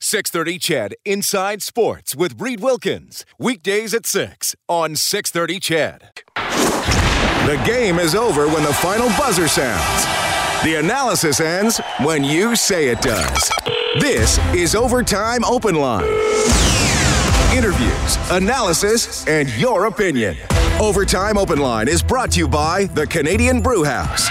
630 CHED Inside Sports with Reed Wilkins. Weekdays at 6 on 630 CHED. The game is over when the final buzzer sounds. The analysis ends when you say it does. This is Overtime Open Line. Interviews, analysis, and your opinion. Overtime Open Line is brought to you by the Canadian Brew House.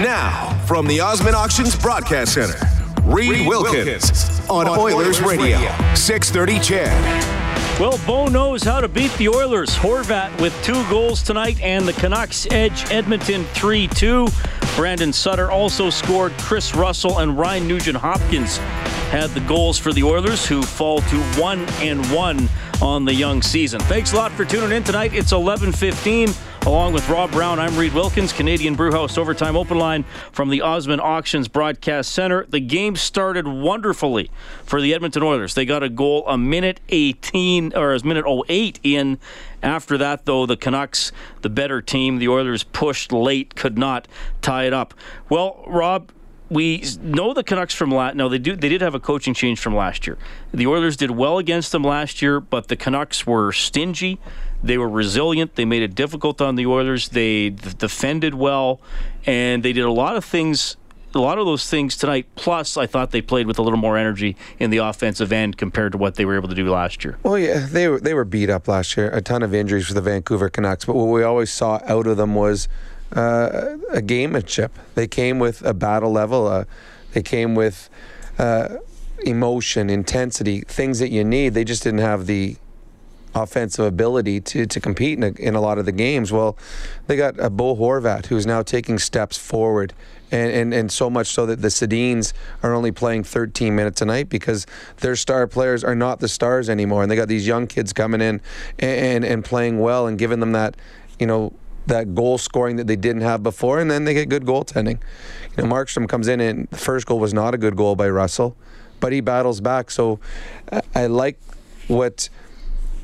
Now, from the Osmond Auctions Broadcast Center, Reed, Wilkins, on, Oilers, Radio, 630 CHED. Well, Bo knows how to beat the Oilers. Horvat with two goals tonight, and the Canucks edge Edmonton 3 2. Brandon Sutter also scored. Kris Russell and Ryan Nugent Hopkins had the goals for the Oilers, who fall to 1 and 1 on the young season. Thanks a lot for tuning in tonight. It's 11:15. Along with Rob Brown, I'm Reed Wilkins, Canadian Brewhouse Overtime Open Line from the Osmond Auctions Broadcast Center. The game started wonderfully for the Edmonton Oilers. They got a goal a minute 18 or a minute 08 in. After that, though, the Canucks, the better team, the Oilers pushed late, could not tie it up. Well, Rob, we know the Canucks from last. No, they do. They did have a coaching change from last year. The Oilers did well against them last year, but the Canucks were stingy. They were resilient. They made it difficult on the Oilers. They defended well, and they did a lot of things. A lot of those things tonight. Plus, I thought they played with a little more energy in the offensive end compared to what they were able to do last year. Well, yeah, they were they were beat up last year. A ton of injuries for the Vancouver Canucks. But what we always saw out of them was uh, a gamemanship. They came with a battle level. Uh, they came with uh, emotion, intensity, things that you need. They just didn't have the offensive ability to, to compete in a, in a lot of the games. Well, they got a Bo Horvat who's now taking steps forward. And, and, and so much so that the Sedins are only playing 13 minutes a night because their star players are not the stars anymore. And they got these young kids coming in and, and, and playing well and giving them that, you know, that goal scoring that they didn't have before, and then they get good goaltending. You know, Markstrom comes in, and the first goal was not a good goal by Russell, but he battles back. So uh, I like what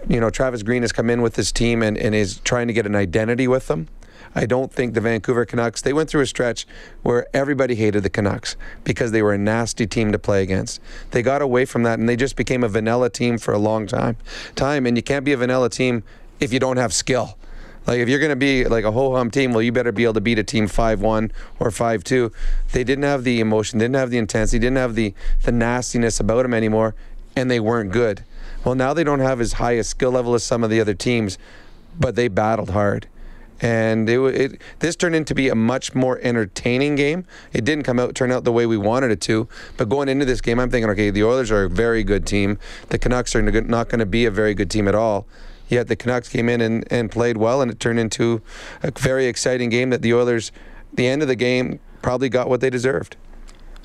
you know Travis Green has come in with his team and, and is trying to get an identity with them. I don't think the Vancouver Canucks, they went through a stretch where everybody hated the Canucks because they were a nasty team to play against. They got away from that and they just became a vanilla team for a long time. Time and you can't be a vanilla team if you don't have skill. Like if you're going to be like a ho hum team, well, you better be able to beat a team five one or five two. They didn't have the emotion, didn't have the intensity, didn't have the the nastiness about them anymore, and they weren't good. Well, now they don't have as high a skill level as some of the other teams, but they battled hard. And it, it this turned into be a much more entertaining game. It didn't come out turn out the way we wanted it to. But going into this game, I'm thinking, okay, the Oilers are a very good team. The Canucks are not going to be a very good team at all. Yet the Canucks came in and, and played well, and it turned into a very exciting game that the Oilers, the end of the game, probably got what they deserved.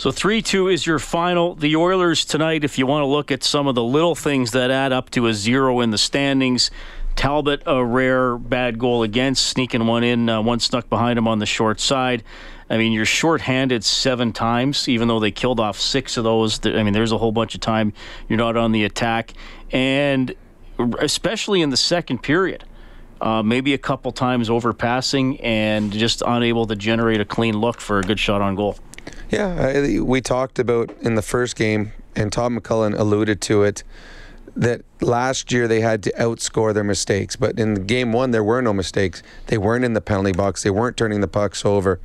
So 3 2 is your final. The Oilers tonight, if you want to look at some of the little things that add up to a zero in the standings, Talbot, a rare bad goal against, sneaking one in, uh, one snuck behind him on the short side. I mean, you're shorthanded seven times, even though they killed off six of those. I mean, there's a whole bunch of time you're not on the attack. And especially in the second period. Uh, maybe a couple times overpassing and just unable to generate a clean look for a good shot on goal. Yeah, we talked about in the first game, and Tom McCullen alluded to it, that last year they had to outscore their mistakes. But in game one, there were no mistakes. They weren't in the penalty box, they weren't turning the pucks over.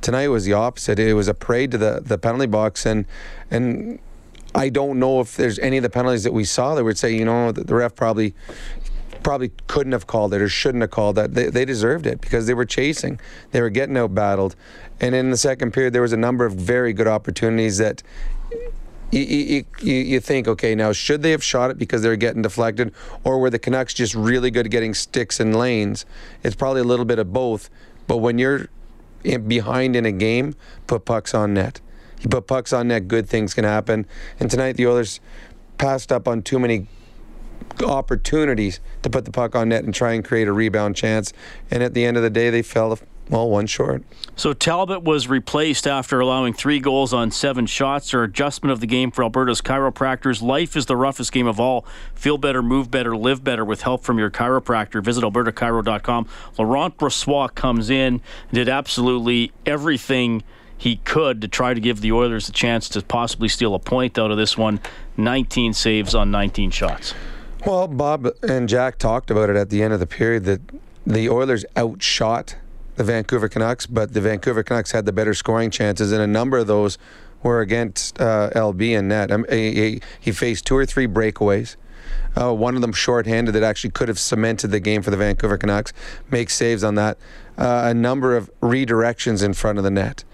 Tonight was the opposite. It was a parade to the, the penalty box, and and I don't know if there's any of the penalties that we saw that would say, you know, the ref probably probably couldn't have called it or shouldn't have called that. They, they deserved it because they were chasing, they were getting out battled, and in the second period there was a number of very good opportunities that. You, you, you think, okay, now should they have shot it because they were getting deflected, or were the Canucks just really good at getting sticks and lanes? It's probably a little bit of both. But when you're in, behind in a game, put pucks on net You put pucks on net, good things can happen. And tonight the Oilers passed up on too many opportunities to put the puck on net and try and create a rebound chance. And at the end of the day, they fell well, one short. So Talbot was replaced after allowing three goals on seven shots. Or adjustment of the game for Alberta's chiropractors. Life is the roughest game of all. Feel better, move better, live better with help from your chiropractor. Visit albertachiro.com. Laurent Brossoit comes in, did absolutely everything he could to try to give the Oilers a chance to possibly steal a point out of this one. 19 saves on 19 shots. Well, Bob and Jack talked about it at the end of the period that the Oilers outshot the Vancouver Canucks, but the Vancouver Canucks had the better scoring chances, and a number of those were against uh, LB and net. Um, he, he, faced two or three breakaways. Uh, one of them shorthanded that actually could have cemented the game for the Vancouver Canucks. Make saves on that. Uh, a number of redirections in front of the net.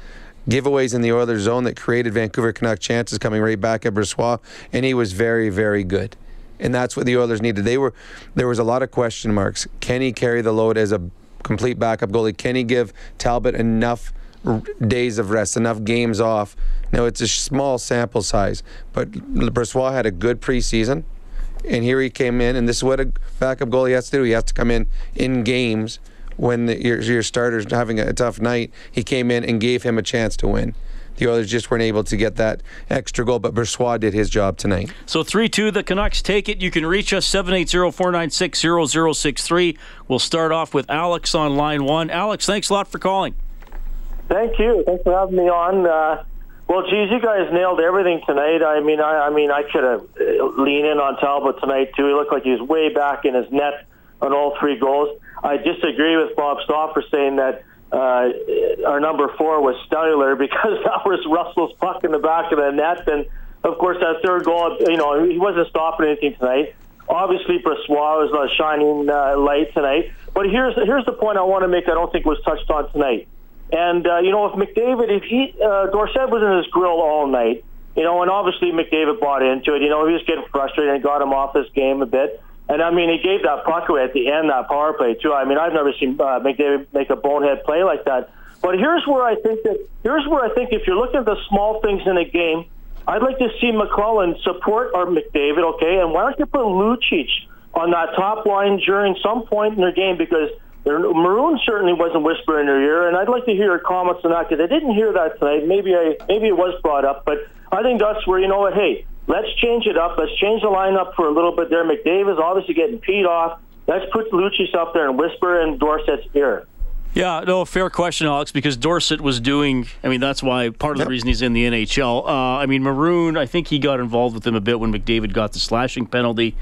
Giveaways in the Oilers zone that created Vancouver Canuck chances coming right back at Brossoit, and he was very, very good. And that's what the Oilers needed. They were there was a lot of question marks. Can he carry the load as a complete backup goalie. Can he give Talbot enough days of rest, enough games off? Now, it's a small sample size, but Brossoit had a good preseason. And here he came in, and this is what a backup goalie has to do. He has to come in in games when the, your, your starter's having a tough night. He came in and gave him a chance to win. The Oilers just weren't able to get that extra goal, but Brossoit did his job tonight. So 3 2, the Canucks take it. You can reach us 780 496 0063. We'll start off with Alex on line one. Alex, thanks a lot for calling. Thank you. Thanks for having me on. Uh, well, geez, you guys nailed everything tonight. I mean, I, I mean, I could have uh, leaned in on Talbot tonight too. He looked like he was way back in his net on all three goals. I disagree with Bob Stauffer saying that uh, our number four was stellar because that was Russell's puck in the back of the net. And of course, that third goal, you know, he wasn't stopping anything tonight. Obviously, Brossoit was a shining uh, light tonight. But here's here's the point I want to make. I don't think was touched on tonight. And uh, you know, if McDavid, if he uh, Dorsett was in his grill all night, you know, and obviously McDavid bought into it. You know, he was getting frustrated and got him off his game a bit. And I mean, he gave that puck away at the end, that power play too. I mean, I've never seen uh, McDavid make a bonehead play like that. But here's where I think that here's where I think if you're looking at the small things in a game, I'd like to see McLellan support our McDavid, okay? And why don't you put Lucic on that top line during some point in their game because Maroon certainly wasn't whispering in their ear, and I'd like to hear your comments on that because I didn't hear that tonight. Maybe I maybe it was brought up, but I think that's where you know what? Hey, Let's change it up. Let's change the lineup for a little bit there. McDavid's obviously getting peed off. Let's put Lucic up there and whisper in Dorsett's ear. Yeah, no, fair question, Alex, because Dorsett was doing, I mean, that's why part of the reason he's in the NHL. Uh, I mean, Maroon, I think he got involved with him a bit when McDavid got the slashing penalty.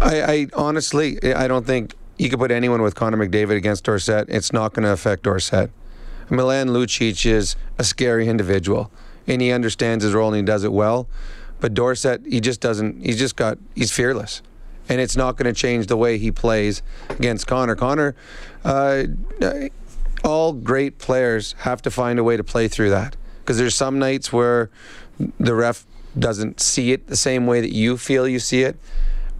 I, I honestly, I don't think you could put anyone with Connor McDavid against Dorsett. It's not going to affect Dorsett. Milan Lucic is a scary individual and he understands his role and he does it well. But Dorsett, he just doesn't. He's just got. He's fearless, and it's not going to change the way he plays against Connor. Connor, uh, all great players have to find a way to play through that because there's some nights where the ref doesn't see it the same way that you feel you see it.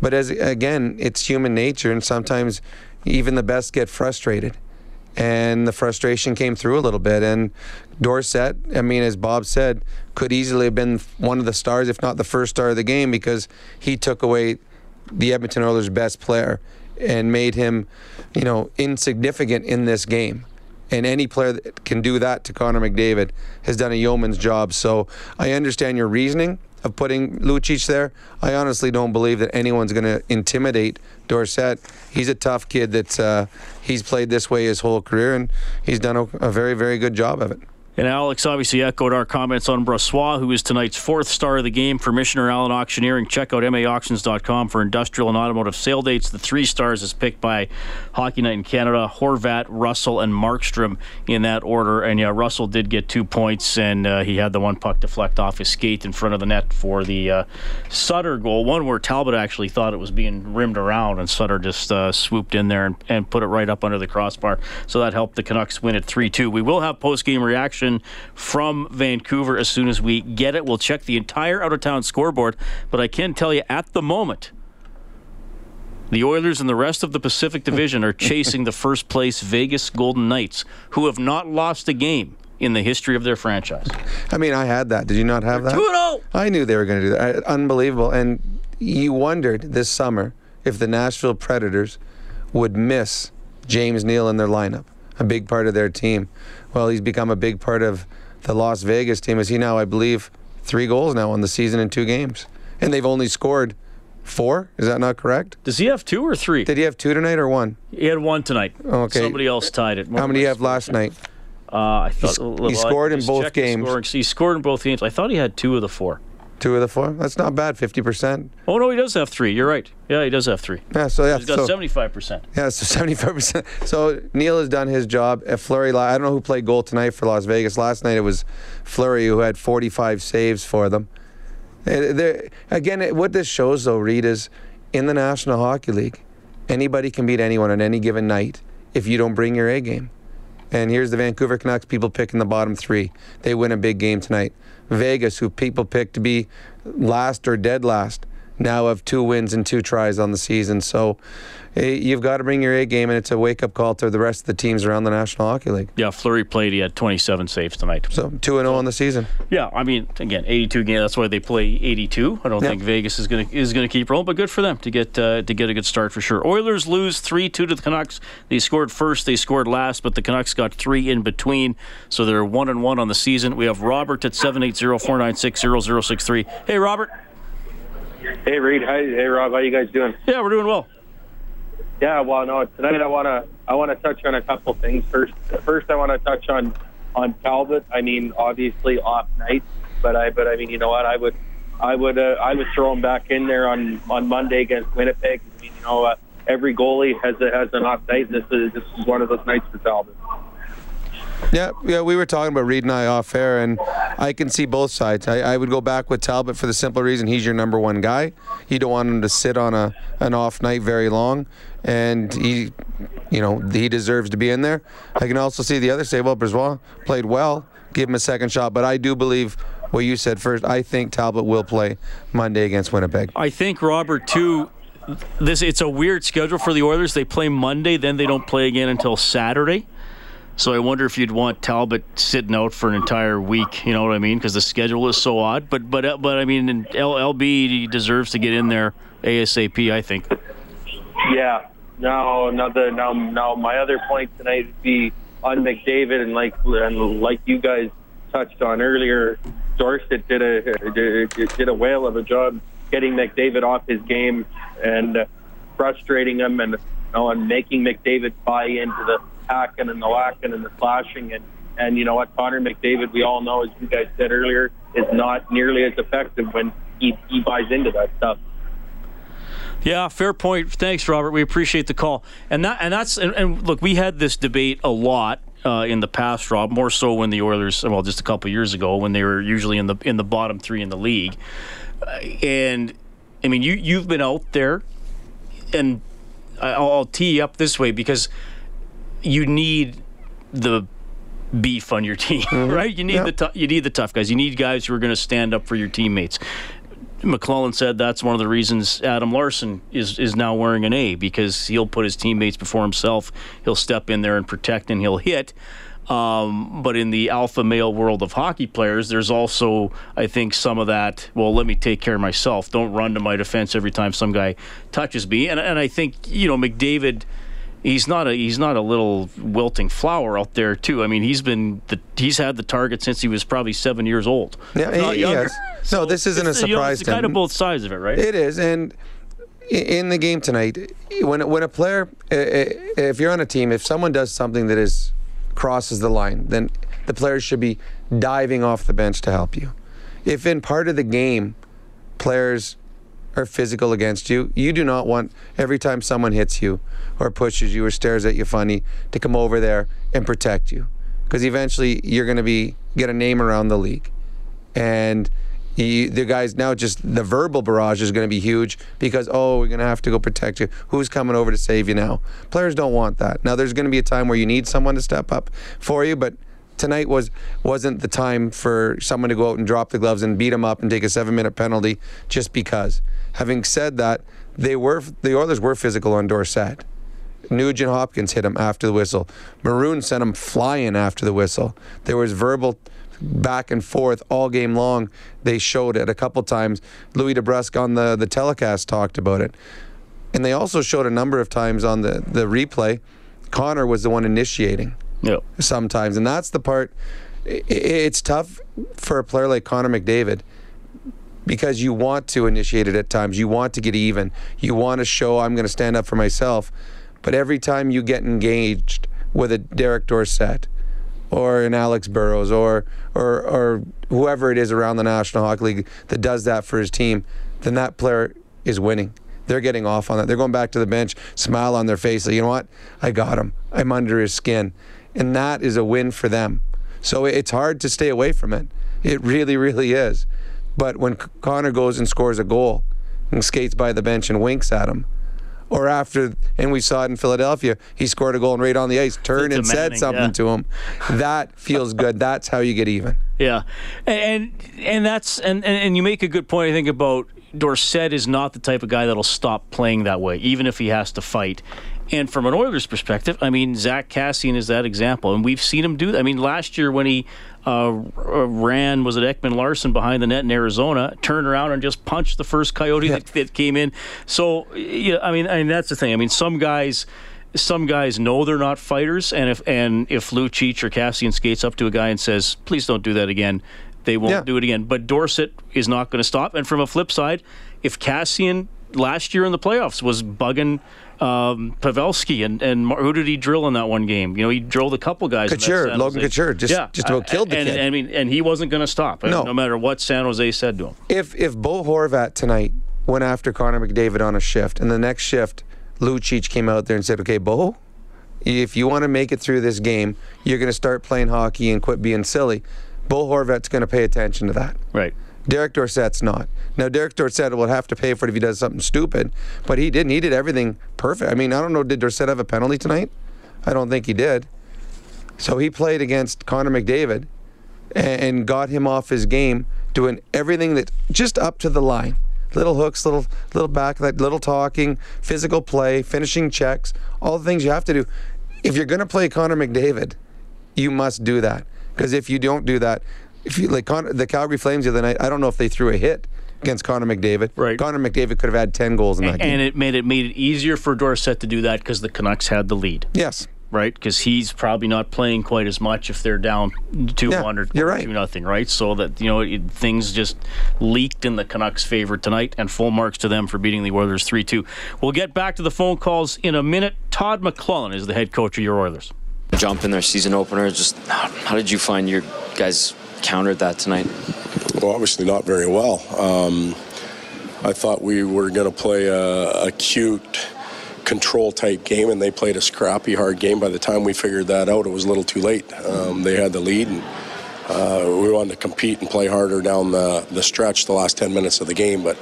But as again, it's human nature, and sometimes even the best get frustrated and the frustration came through a little bit. And Dorsett, I mean, as Bob said, could easily have been one of the stars, if not the first star of the game, because he took away the Edmonton Oilers' best player and made him, you know, insignificant in this game. And any player that can do that to Connor McDavid has done a yeoman's job. So I understand your reasoning of putting Lucic there. I honestly don't believe that anyone's going to intimidate Dorsett. He's a tough kid that's uh, he's played this way his whole career, and he's done a, a very, very good job of it. And Alex obviously echoed our comments on Brossoit, who is tonight's fourth star of the game for Michener Allen Auctioneering. Check out MAAuctions.com for industrial and automotive sale dates. The three stars is picked by Hockey Night in Canada, Horvat, Russell, and Markstrom in that order. And yeah, Russell did get two points, and uh, he had the one puck deflect off his skate in front of the net for the uh, Sutter goal. One where Talbot actually thought it was being rimmed around, and Sutter just uh, swooped in there and, and put it right up under the crossbar. So that helped the Canucks win at 3 2. We will have post game reaction from Vancouver as soon as we get it. We'll check the entire out of town scoreboard, but I can tell you at the moment, the Oilers and the rest of the Pacific Division are chasing the first place Vegas Golden Knights, who have not lost a game in the history of their franchise. I mean, I had that. Did you not have that? 2 0. I knew they were going to do that. Unbelievable. And you wondered this summer if the Nashville Predators would miss James Neal in their lineup, a big part of their team. Well, he's become a big part of the Las Vegas team. Is he now, I believe, three goals now on the season in two games? And they've only scored four. Is that not correct? Does he have two or three? Did he have two tonight or one? He had one tonight. Okay. Somebody else tied it. How many do you have last night? Uh, I thought He I scored in both games. scoring. He scored in both games. I thought he had two of the four. Two of the four? That's not bad. 50%. Oh no, he does have three. You're right. Yeah, he does have three. Yeah, so yeah. He's got so, seventy-five percent. Yeah, so seventy-five percent. So Neal has done his job. At Fleury, I don't know who played goal tonight for Las Vegas. Last night it was Fleury who had forty-five saves for them. Uh, there- Again, what this shows though, Reed, is in the National Hockey League, anybody can beat anyone on any given night if you don't bring your A game. And here's the Vancouver Canucks people picking the bottom three. They win a big game tonight. Vegas, who people pick to be last or dead last, now have two wins and two tries on the season. So eh, you've got to bring your A game, and it's a wake up call to the rest of the teams around the National Hockey League. Yeah, Fleury played. He had twenty-seven saves tonight. So 2 and 0 on the season. Yeah, I mean, again, 82 games. That's why they play 82. I don't Yeah. think Vegas is going to is going to keep rolling, but good for them to get uh, to get a good start for sure. Oilers lose 3-2 to the Canucks. They scored first, they scored last, but the Canucks got three in between, so they're one and one on the season. We have Robert at 780-496-0063. Hey, Robert. Hey Reed, hi, hey Rob, how you guys doing? Yeah, we're doing well. Yeah, well, no, tonight I wanna I wanna touch on a couple things. First, first I want to touch on on Talbot. I mean, obviously off night, but I but I mean, you know what? I would I would uh, I would throw him back in there on on Monday against Winnipeg. I mean, you know, uh, every goalie has a, has an off night. And this is this is one of those nights for Talbot. Yeah, yeah, we were talking about Reed and I off air, and I can see both sides. I, I would go back with Talbot for the simple reason he's your number one guy. You don't want him to sit on a an off night very long, and he, you know, he deserves to be in there. I can also see the other say, well, Brossoit played well, give him a second shot, but I do believe what you said first. I think Talbot will play Monday against Winnipeg. I think Robert too. This it's a weird schedule for the Oilers. They play Monday, then they don't play again until Saturday. So I wonder if you'd want Talbot sitting out for an entire week. You know what I mean? Because the schedule is so odd. But but uh, but I mean, LB deserves to get in there ASAP. I think. Yeah. Now, another now, now my other point tonight would be on McDavid, and like and like you guys touched on earlier, Dorsett did a did, did a whale of a job getting McDavid off his game and frustrating him, and you know, and making McDavid buy into the hacking and the whacking and the slashing, and and you know what, Connor McDavid, we all know, as you guys said earlier, is not nearly as effective when he he buys into that stuff. Yeah, fair point. Thanks, Robert. We appreciate the call. And that and that's and, and look, we had this debate a lot uh, in the past, Rob. More so when the Oilers, well, just a couple years ago, when they were usually in the in the bottom three in the league. Uh, and I mean, you you've been out there, and I'll, I'll tee you up this way because you need the beef on your team, right? You need Yeah. the tou- you need the tough guys. You need guys who are going to stand up for your teammates. McLellan said that's one of the reasons Adam Larsson is is now wearing an A because he'll put his teammates before himself. He'll step in there and protect and he'll hit. Um, but in the alpha male world of hockey players, there's also, I think, some of that. Well, let me take care of myself. Don't run to my defense every time some guy touches me. And and I think you know McDavid he's not a he's not a little wilting flower out there too. I mean, he's been the he's had the target since he was probably seven years old. Yeah, he- younger. yes. No, this isn't a the- you know, surprise it's to kind of both sides of it, right? It is, and in the game tonight, when when a player, if you're on a team, if someone does something that is crosses the line, then the players should be diving off the bench to help you. If in part of the game, players are physical against you, you do not want every time someone hits you or pushes you or stares at you funny to come over there and protect you, because eventually you're going to be get a name around the league. And you, the guys now just the verbal barrage is going to be huge because oh we're going to have to go protect you. Who's coming over to save you now? Players don't want that. Now there's going to be a time where you need someone to step up for you but tonight was wasn't the time for someone to go out and drop the gloves and beat them up and take a seven minute penalty just because having said that they were the Oilers were physical on Dorsett Nugent Hopkins hit him after the whistle. Maroon sent him flying after the whistle. There was verbal back and forth all game long. They showed it a couple times. Louie DeBrusk on the, the telecast talked about it. And they also showed a number of times on the, the replay. Connor was the one initiating Yep. sometimes. And that's the part. It's tough for a player like Connor McDavid because you want to initiate it at times. You want to get even. You want to show I'm going to stand up for myself. But every time you get engaged with a Derek Dorsett or an Alex Burrows or or or whoever it is around the National Hockey League that does that for his team, then that player is winning. They're getting off on that. They're going back to the bench, smile on their face. Like, you know what? I got him. I'm under his skin, and that is a win for them. So it's hard to stay away from it. It really, really is. But when Connor goes and scores a goal and skates by the bench and winks at him, or after, and we saw it in Philadelphia, he scored a goal and right on the ice, turned and said something yeah. to him. That feels good. That's how you get even. Yeah, and and that's and, and and you make a good point. I think about Dorsett is not the type of guy that'll stop playing that way, even if he has to fight. And from an Oilers perspective, I mean, Zack Kassian is that example, and we've seen him do that. I mean, last year when he uh, ran, was it Ekman Larsson behind the net in Arizona, turned around and just punched the first Coyote that, that came in. So, yeah, I mean, I mean, that's the thing. I mean, some guys some guys know they're not fighters, and if and if Lucic or Kassian skates up to a guy and says, "Please don't do that again," they won't Yeah. do it again. But Dorsett is not going to stop. And from a flip side, if Kassian last year in the playoffs was bugging um, Pavelski and and Mar- who did he drill in that one game? You know, he drilled a couple guys. in Couture, Logan Couture, just- just about killed the and, kid. I mean, and he wasn't going to stop. No. no matter what San Jose said to him. If if Bo Horvat tonight went after Connor McDavid on a shift, and the next shift, Lucic came out there and said, "Okay, Bo, if you want to make it through this game, you're going to start playing hockey and quit being silly." Bo Horvat's going to pay attention to that. Right. Derek Dorsett's not. Now, Derek Dorsett will have to pay for it if he does something stupid, but he didn't. He did everything perfect. I mean, I don't know, did Dorsett have a penalty tonight? I don't think he did. So he played against Connor McDavid and, got him off his game, doing everything that just up to the line. Little hooks, little little back, that little talking, physical play, finishing checks, all the things you have to do. If you're going to play Connor McDavid, you must do that. Because if you don't do that, if you like Con- the Calgary Flames the other night, I don't know if they threw a hit against Connor McDavid. Right. Connor McDavid could have had ten goals in that game. And it made it made it easier for Dorsett to do that because the Canucks had the lead. yes. right? Because he's probably not playing quite as much if they're down two Yeah, hundred. you're right. two nothing, right? So that you know it, things just leaked in the Canucks' favor tonight, and full marks to them for beating the Oilers three two. We'll get back to the phone calls in a minute. Todd McLellan is the head coach of your Oilers. jump in their season opener. Just how, how did you find your guys countered that tonight? Well, obviously not very well. Um, I thought we were going to play a, a cute, control type game, and they played a scrappy, hard game. By the time we figured that out, it was a little too late. Um, they had the lead, and uh, we wanted to compete and play harder down the, the stretch the last 10 minutes of the game, but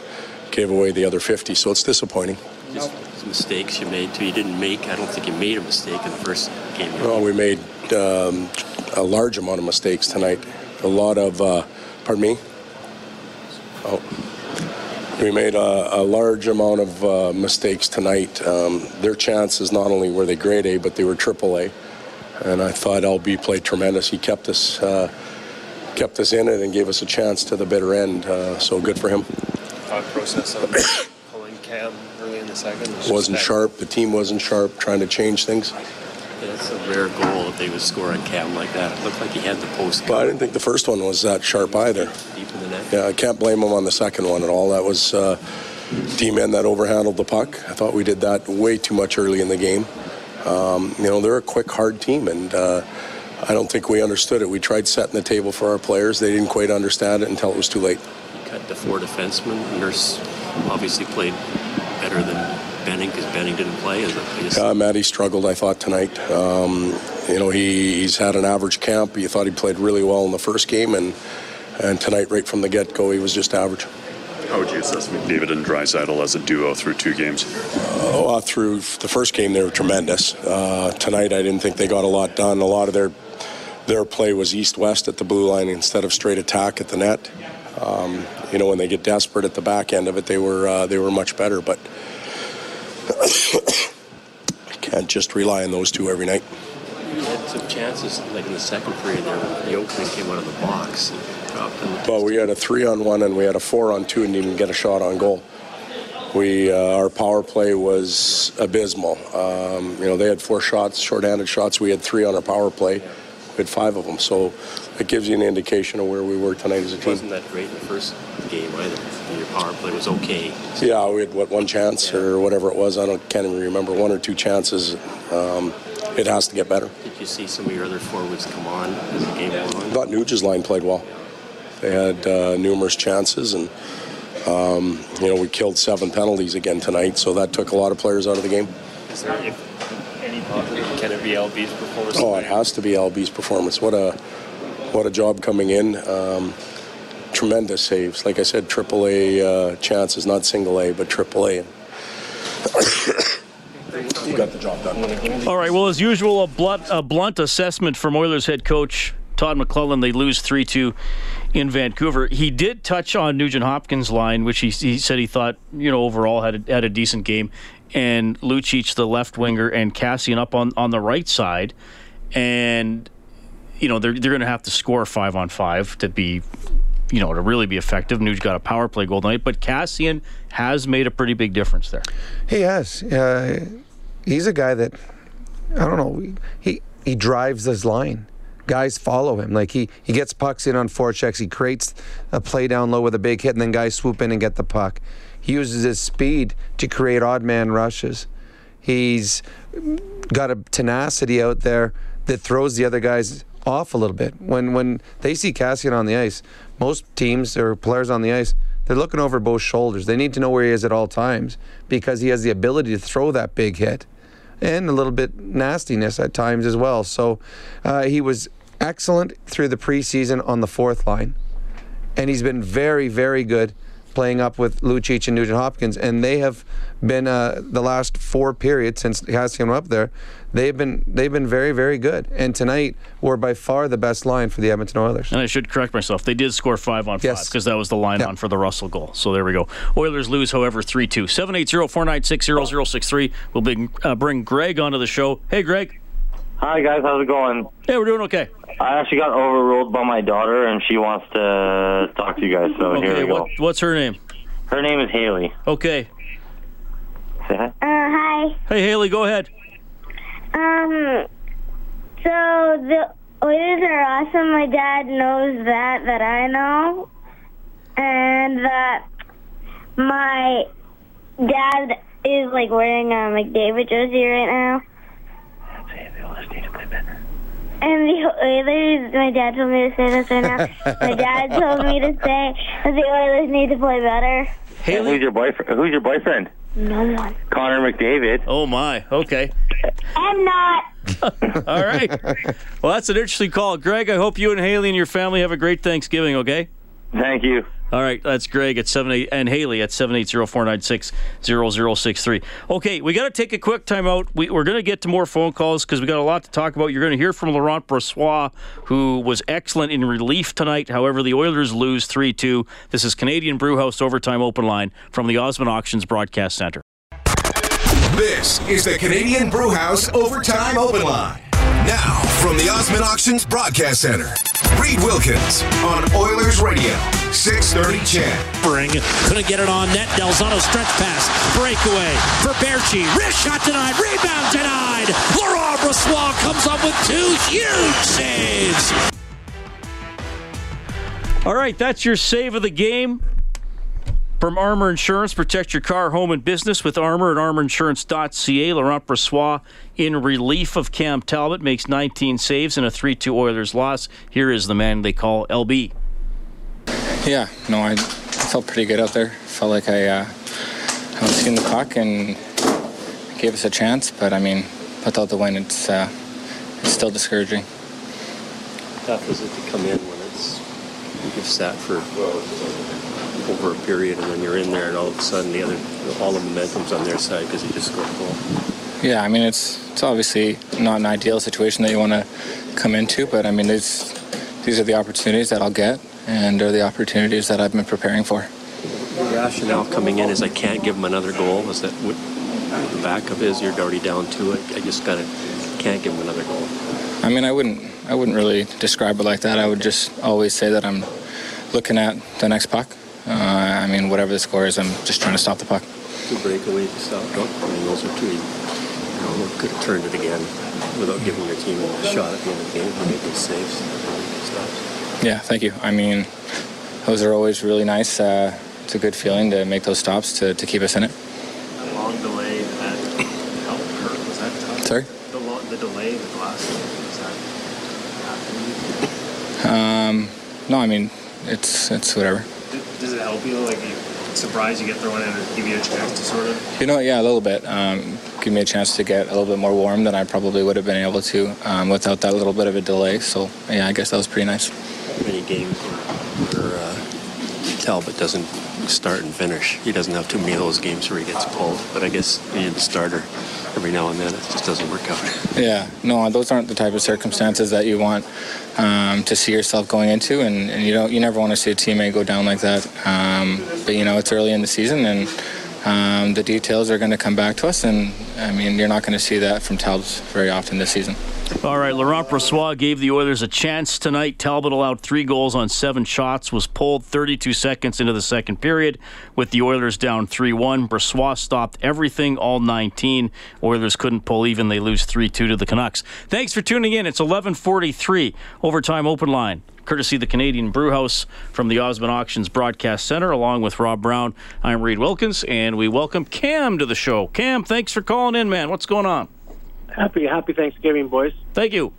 gave away the other 50, so it's disappointing. Just mistakes you made too. You didn't make. I don't think you made a mistake in the first game. Well, we made um, a large amount of mistakes tonight. A lot of, uh, pardon me? Oh. We made a, a large amount of uh, mistakes tonight. Um, their chances not only were they grade A, but they were triple A. And I thought LB played tremendous. He kept us, uh, kept us in it and gave us a chance to the bitter end. Uh, so good for him. Thought process of pulling Cam early in the second Wasn't sharp. The team wasn't sharp. Trying to change things. It's a rare goal if they would score on Cam like that. It looked like he had the post But I didn't think the first one was that sharp either. deep in the net. Yeah, I can't blame him on the second one at all. That was uh, D-men that overhandled the puck. I thought we did that way too much early in the game. Um, you know, they're a quick, hard team, and uh, I don't think we understood it. We tried setting the table for our players. They didn't quite understand it until it was too late. Cut to four defensemen. Nurse obviously played better than Benning because Benning didn't play. Is it? I guess Uh, Matty struggled, I thought, tonight. Um, you know, he, he's had an average camp. You thought he played really well in the first game, and, and tonight, right from the get-go, he was just average. How would you assess McDavid and Draisaitl as a duo through two games? Oh, uh, through the first game, they were tremendous. Uh, tonight, I didn't think they got a lot done. A lot of their their play was east-west at the blue line instead of straight attack at the net. Um, you know, when they get desperate at the back end of it, they were uh, they were much better. But I can't just rely on those two every night. You had some chances, like in the second period there, the opening came out of the box. and dropped them. Well, we had a three on one and we had a four on two and didn't even get a shot on goal. We uh, our power play was abysmal. Um, you know, they had four shots, shorthanded shots. We had three on our power play. We had five of them. So it gives you an indication of where we were tonight as a It team. wasn't that great in the first game either. Your power play was okay. Yeah, we had what one chance or whatever it was. I don't can't even remember one or two chances. Um, it has to get better. Did you see some of your other forwards come on as the game went on? I thought Nuge's line played well. They had uh, numerous chances, and um, you know we killed seven penalties again tonight, so that took a lot of players out of the game. Is there any, any can it be LB's performance? Oh, it has to be LB's performance. What a what a job coming in. Um, tremendous saves. Like I said, triple A uh, chances, not single A, but triple A. you got the job done. All right. Well, as usual, a blunt, a blunt assessment from Oilers head coach Todd McLellan. They lose 3 2 in Vancouver. He did touch on Nugent Hopkins' line, which he, he said he thought, you know, overall had a, had a decent game. And Lucic, the left winger, and Kassian up on, on the right side. And, you know, they're, they're going to have to score five on five to be, you know, to really be effective. Nuge got a power play goal tonight, but Kassian has made a pretty big difference there. He has. Uh, he's a guy that I don't know. He he drives his line. Guys follow him. Like he he gets pucks in on forechecks. He creates a play down low with a big hit, and then guys swoop in and get the puck. He uses his speed to create odd man rushes. He's got a tenacity out there that throws the other guys off a little bit. When when they see Kassian on the ice, most teams or players on the ice, they're looking over both shoulders. They need to know where he is at all times because he has the ability to throw that big hit and a little bit nastiness at times as well. So uh, he was excellent through the preseason on the fourth line, and he's been very, very good playing up with Lucic and Nugent Hopkins, and they have been uh, the last four periods since Kassian went up there. They've been they've been very, very good, and tonight were by far the best line for the Edmonton Oilers. And I should correct myself. They did score five on five because that was the line Yeah. on for the Russell goal. So there we go. Oilers lose, however, 3 2. 780 496 0063. We'll bring, uh, bring Greg onto the show. Hey, Greg. Hi guys, how's it going? Hey, we're doing okay. I actually got overruled by my daughter, and she wants to talk to you guys. So here Okay, we go. what's her name? Her name is Haley. Okay. Say hi. Uh, hi. Hey, Haley, go ahead. Um, so the Oilers are awesome. My dad knows that, that I know. And that my dad is, like, wearing a McDavid jersey right now. And the Oilers, my dad told me to say this right now. my dad told me to say that the Oilers need to play better. Haley, Who's your boyfriend? Who's your boyfriend? No one. Connor McDavid. Oh, my. Okay. I'm not. All right. Well, that's an interesting call. Greg, I hope you and Haley and your family have a great Thanksgiving, okay? Thank you. All right, that's Greg at seven eight and Haley at seven eight zero four nine six zero zero six three. Okay, we got to take a quick timeout. We, we're going to get to more phone calls because we got a lot to talk about. You're going to hear from Laurent Brossoit, who was excellent in relief tonight. However, the Oilers lose three two. This is Canadian Brewhouse Overtime Open Line from the Osmond Auctions Broadcast Center. This is the Canadian Brewhouse Overtime Open Line. Now, from the Osmond Auctions Broadcast Center, Reed Wilkins on Oilers Radio, 630 CHED. Spring couldn't get it on net. Del Zotto stretch pass, breakaway for Baertschi. Wrist shot denied, rebound denied. Laurent Brossoit comes up with two huge saves. All right, that's your save of the game. From Armor Insurance, protect your car, home, and business with Armor at armorinsurance.ca. Laurent Brossoit, in relief of Cam Talbot, makes 19 saves in a 3 2 Oilers loss. Here is the man they call LB. Yeah, no, I felt pretty good out there. Felt like I, uh, I was seeing the puck and gave us a chance, but I mean, without the win, it's uh, it's still discouraging. tough is it to come in when it's you've sat for over a period and then you're in there and all of a sudden the other all the momentum's on their side because you just scored a goal. Yeah, I mean, it's it's obviously not an ideal situation that you want to come into, but I mean, it's, these are the opportunities that I'll get, and they're the opportunities that I've been preparing for. The rationale coming in is I can't give them another goal. Is that what the backup is, you're already down two. I, I just gotta can't give him another goal. I mean, I wouldn't. I wouldn't really describe it like that. I would just always say that I'm looking at the next puck. Uh, I mean, whatever the score is, I'm just trying to stop the puck. Two breakaways to stop. I mean, those are two. You know, could have turned it again without giving your team a shot at the end of the game making saves. Stops. Yeah, thank you. I mean, those are always really nice. Uh, it's a good feeling to make those stops to, to keep us in it. A long delay that helped hurt. Was that tough? Sorry? The, lo- the delay, the glass, was that Um, no, I mean, it's it's whatever. Does, does it help you? Like, you surprised you get thrown in and give you a chance to sort of. You know, yeah, a little bit. Um, give me a chance to get a little bit more warm than I probably would have been able to um, without that little bit of a delay. So, yeah, I guess that was pretty nice. Many games where uh, Talbot doesn't start and finish. He doesn't have too many of those games where he gets pulled. But I guess being the starter every now and then, it just doesn't work out. Yeah, no, those aren't the type of circumstances that you want um, to see yourself going into, and, and, you don't, you never want to see a teammate go down like that. Um, but you know, it's early in the season, and um, the details are going to come back to us, and I mean, you're not going to see that from Talbot very often this season. All right, Laurent Brossoit gave the Oilers a chance tonight. Talbot allowed three goals on seven shots, was pulled 32 seconds into the second period with the Oilers down 3 1. Brossoit stopped everything, all 19. Oilers couldn't pull even. They lose 3 2 to the Canucks. Thanks for tuning in. It's 1143, overtime open line. Courtesy the Canadian Brewhouse from the Osmond Auctions Broadcast Center, along with Rob Brown. I'm Reed Wilkins, and we welcome Cam to the show. Cam, thanks for calling in, man. What's going on? Happy Happy Thanksgiving, boys. Thank you.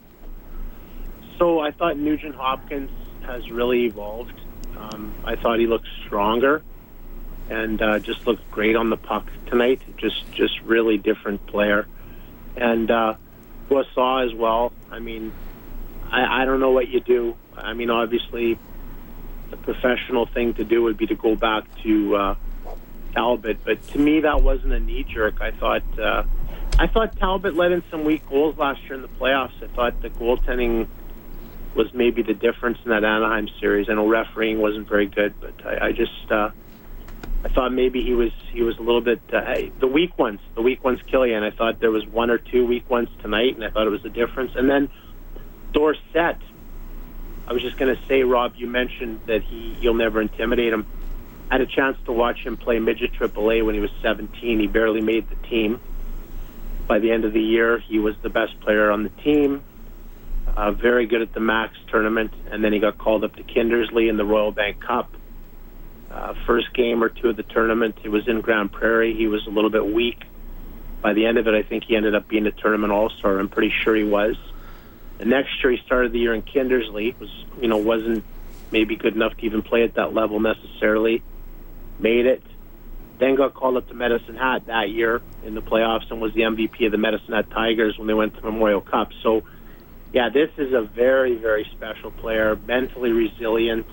So I thought Nugent Hopkins has really evolved. Um, I thought he looked stronger and uh, just looked great on the puck tonight. Just just really different player. And uh, saw as well. I mean, I, I don't know what you do. I mean, obviously, the professional thing to do would be to go back to uh, Talbot. But to me, that wasn't a knee jerk. I thought. Uh, I thought Talbot let in some weak goals last year in the playoffs. I thought the goaltending was maybe the difference in that Anaheim series. I know refereeing wasn't very good, but I, I just uh, I thought maybe he was he was a little bit uh, the weak ones, the weak ones, Killian. I thought there was one or two weak ones tonight, and I thought it was a difference. And then Dorsett, I was just going to say, Rob, you mentioned that he you'll never intimidate him. Had a chance to watch him play midget AAA when he was 17. He barely made the team by the end of the year, he was the best player on the team. Uh, very good at the Mac's tournament, and then he got called up to Kindersley in the Royal Bank Cup. Uh, first game or two of the tournament, it was in Grande Prairie. He was a little bit weak. By the end of it, I think he ended up being a tournament all star. I'm pretty sure he was. The next year, he started the year in Kindersley. Was you know wasn't maybe good enough to even play at that level necessarily. Made it. Then got called up to Medicine Hat that year in the playoffs and was the MVP of the Medicine Hat Tigers when they went to Memorial Cup. So, yeah, this is a very, very special player, mentally resilient,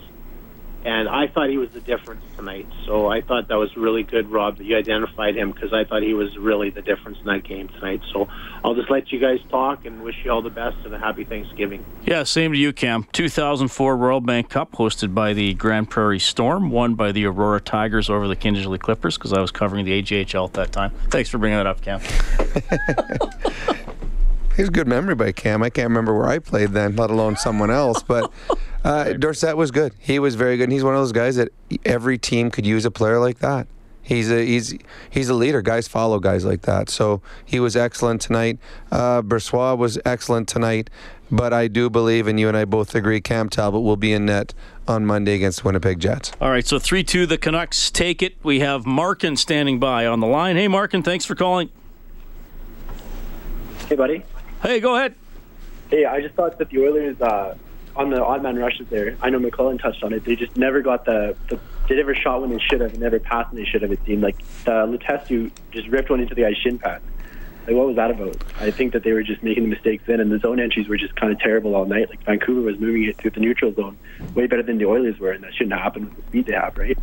and I thought he was the difference tonight. So I thought that was really good, Rob, that you identified him because I thought he was really the difference in that game tonight. So I'll just let you guys talk and wish you all the best and a happy Thanksgiving. Yeah, same to you, Cam. 2004 Royal Bank Cup hosted by the Grande Prairie Storm, won by the Aurora Tigers over the Kindersley Clippers because I was covering the AJHL at that time. Thanks for bringing that up, Cam. He's a good memory by Cam. I can't remember where I played then, let alone someone else. But uh, Dorsett was good. He was very good. And he's one of those guys that every team could use a player like that. He's a he's he's a leader. Guys follow guys like that. So he was excellent tonight. Uh, Brossoit was excellent tonight. But I do believe, and you and I both agree, Cam Talbot will be in net on Monday against Winnipeg Jets. All right, so 3 2, the Canucks take it. We have Markin standing by on the line. Hey, Markin, thanks for calling. Hey, buddy. Hey, go ahead. Hey, I just thought that the Oilers, uh, on the odd man rushes there, I know McLellan touched on it, they just never got the, the they never shot when they should have and never passed when they should have, it seemed. Like, uh, Letestu just ripped one into the ice shin pad. Like, what was that about? I think that they were just making the mistakes then, and the zone entries were just kind of terrible all night. Like, Vancouver was moving it through the neutral zone way better than the Oilers were, and that shouldn't happen with the speed they have, right?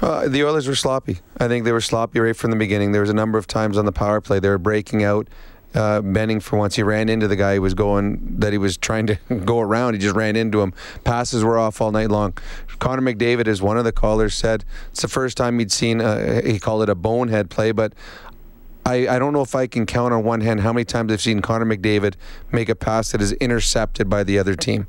Uh, the Oilers were sloppy. I think they were sloppy right from the beginning. There was a number of times on the power play they were breaking out. Uh, Benning for once he ran into the guy he was going that he was trying to go around. He just ran into him. Passes were off all night long. Connor McDavid, as one of the callers said, it's the first time he'd seen. A, he called it a bonehead play, but I, I don't know if I can count on one hand how many times I've seen Connor McDavid make a pass that is intercepted by the other team.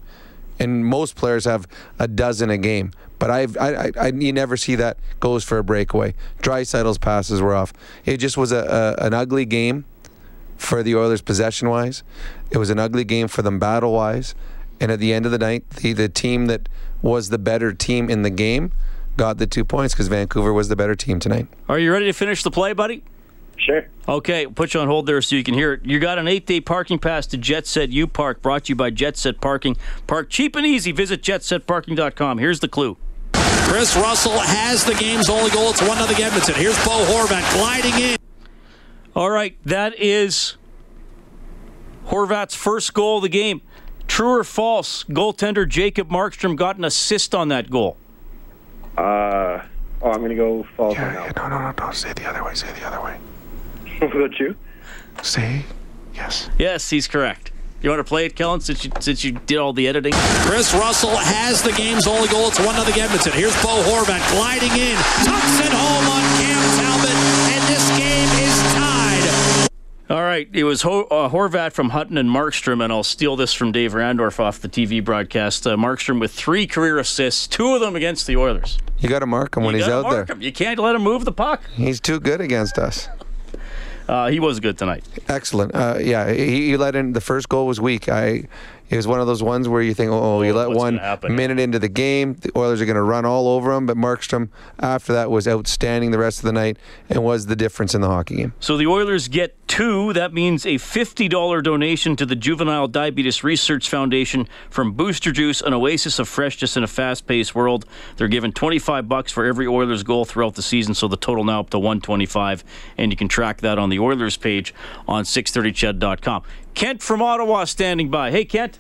And most players have a dozen a game, but I've, I, I, I you never see that goes for a breakaway. Draisaitl's passes were off. It just was a, a an ugly game for the Oilers possession wise. It was an ugly game for them battle wise. And at the end of the night, the, the team that was the better team in the game got the two points because Vancouver was the better team tonight. Are you ready to finish the play, buddy? Sure. Okay, put you on hold there so you can hear it. You got an eight day parking pass to Jet Set U Park, brought to you by Jet Set Parking. Park cheap and easy. Visit jetsetparking.com. Here's the clue. Kris Russell has the game's only goal. It's 1 0 Edmonton. Here's Bo Horvat gliding in. All right, that is Horvat's first goal of the game. True or false? Goaltender Jacob Markstrom got an assist on that goal. Uh, oh, I'm going to go false on Yeah, that. no, no, no, don't say the other way. Say the other way. What about you? Say yes. Yes, he's correct. You want to play it, Kellen, since you since you did all the editing? Kris Russell has the game's only goal. It's 1 0 Edmonton. Here's Bo Horvat gliding in. Tucks it home on Cam Talbot, and this game is tied. All right, it was Ho- uh, Horvat from Hutton and Markstrom, and I'll steal this from Dave Randorf off the TV broadcast. Uh, Markstrom with three career assists, two of them against the Oilers. You got to mark him when You he's out mark there. him. You can't let him move the puck. He's too good against us. Uh, he was good tonight. Excellent. Uh, yeah, he, he let in the first goal was weak. I it was one of those ones where you think, oh, you oh, let what's one happen? minute into the game, the Oilers are going to run all over them. But Markstrom, after that, was outstanding the rest of the night and was the difference in the hockey game. So the Oilers get two. That means a $50 donation to the Juvenile Diabetes Research Foundation from Booster Juice, an oasis of freshness in a fast-paced world. They're given 25 bucks for every Oilers goal throughout the season, so the total now up to 125, and you can track that on the Oilers page on 630ched.com. Kent from Ottawa standing by. Hey, Kent.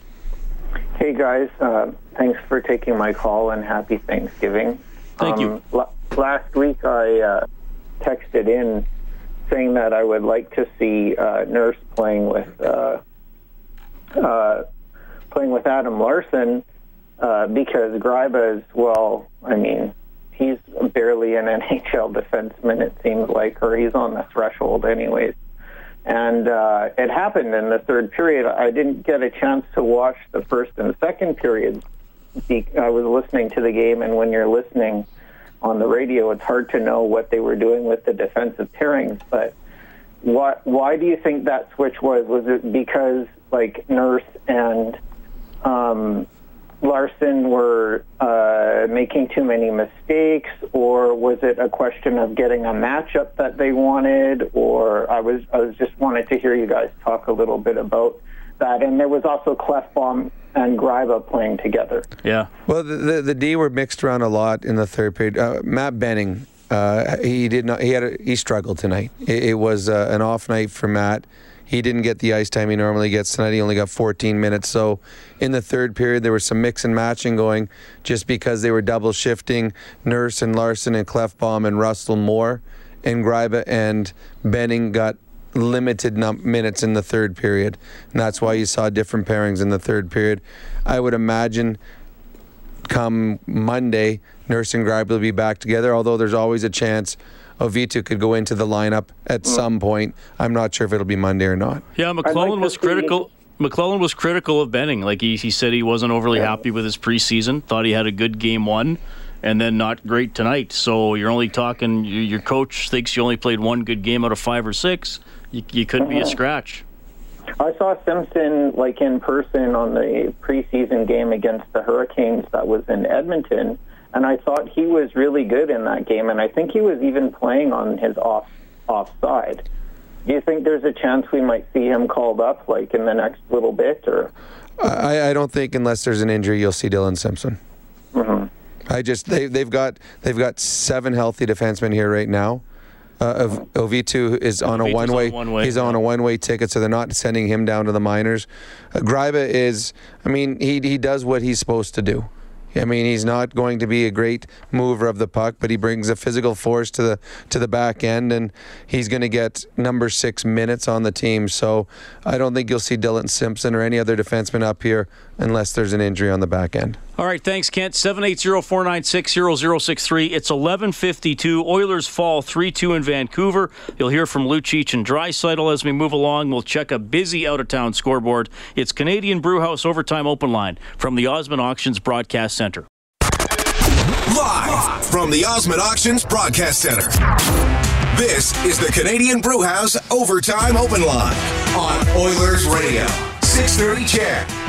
Hey guys, uh, thanks for taking my call and happy Thanksgiving. Thank you. Um, la- last week I uh, texted in saying that I would like to see uh, Nurse playing with uh, uh, playing with Adam Larsson uh, because Gryba is well. I mean, he's barely an NHL defenseman. It seems like, or he's on the threshold, anyways. And uh, it happened in the third period. I didn't get a chance to watch the first and second periods. I was listening to the game, and when you're listening on the radio, it's hard to know what they were doing with the defensive pairings. But what? Why do you think that switch was? Was it because like Nurse and um, Larsson were uh, making too many mistakes, or was it a question of getting a matchup that they wanted? Or I was I was just wanted to hear you guys talk a little bit about that. And there was also Klefbom and Gryba playing together. Yeah. Well, the, the, the D were mixed around a lot in the third period. Uh, Matt Benning, uh, he did not. He had a, he struggled tonight. It, it was uh, an off night for Matt. He didn't get the ice time he normally gets tonight. He only got 14 minutes. So in the third period, there was some mix and matching going, just because they were double shifting Nurse and Larsson and Klefbom and Russell Moore, and Gryba and Benning got limited num- minutes in the third period, and that's why you saw different pairings in the third period. I would imagine come Monday, Nurse and Gryba will be back together. Although there's always a chance Auvitu could go into the lineup at hmm. some point. I'm not sure if it'll be Monday or not. Yeah, McLellan was critical. McLellan was critical of Benning. Like he, he said, he wasn't overly happy with his preseason. Thought he had a good game one, and then not great tonight. So you're only talking. Your, your coach thinks you only played one good game out of five or six. You, you could be a uh-huh. scratch. I saw Simpson like in person on the preseason game against the Hurricanes that was in Edmonton, and I thought he was really good in that game, and I think he was even playing on his off offside. Do you think there's a chance we might see him called up like in the next little bit, or? I, I don't think unless there's an injury, you'll see Dillon Simpson. I just they they've got they've got seven healthy defensemen here right now. Uh, Ov- Auvitu is on a one way. one way, He's on a one way ticket, so they're not sending him down to the minors. Uh, Gryba is, I mean, he he does what he's supposed to do. I mean, he's not going to be a great mover of the puck, but he brings a physical force to the to the back end, and he's going to get number six minutes on the team. So I don't think you'll see Dillon Simpson or any other defenseman up here unless there's an injury on the back end. All right, thanks, Kent. 780-496-0063. It's 11:52. Oilers fall 3-2 in Vancouver. You'll hear from Lucic and Draisaitl as we move along. We'll check a busy out-of-town scoreboard. It's Canadian Brewhouse Overtime Open Line from the Osmond Auctions Broadcast Center. Live from the Osmond Auctions Broadcast Center. This is the Canadian Brewhouse Overtime Open Line on Oilers Radio. 630 CHED.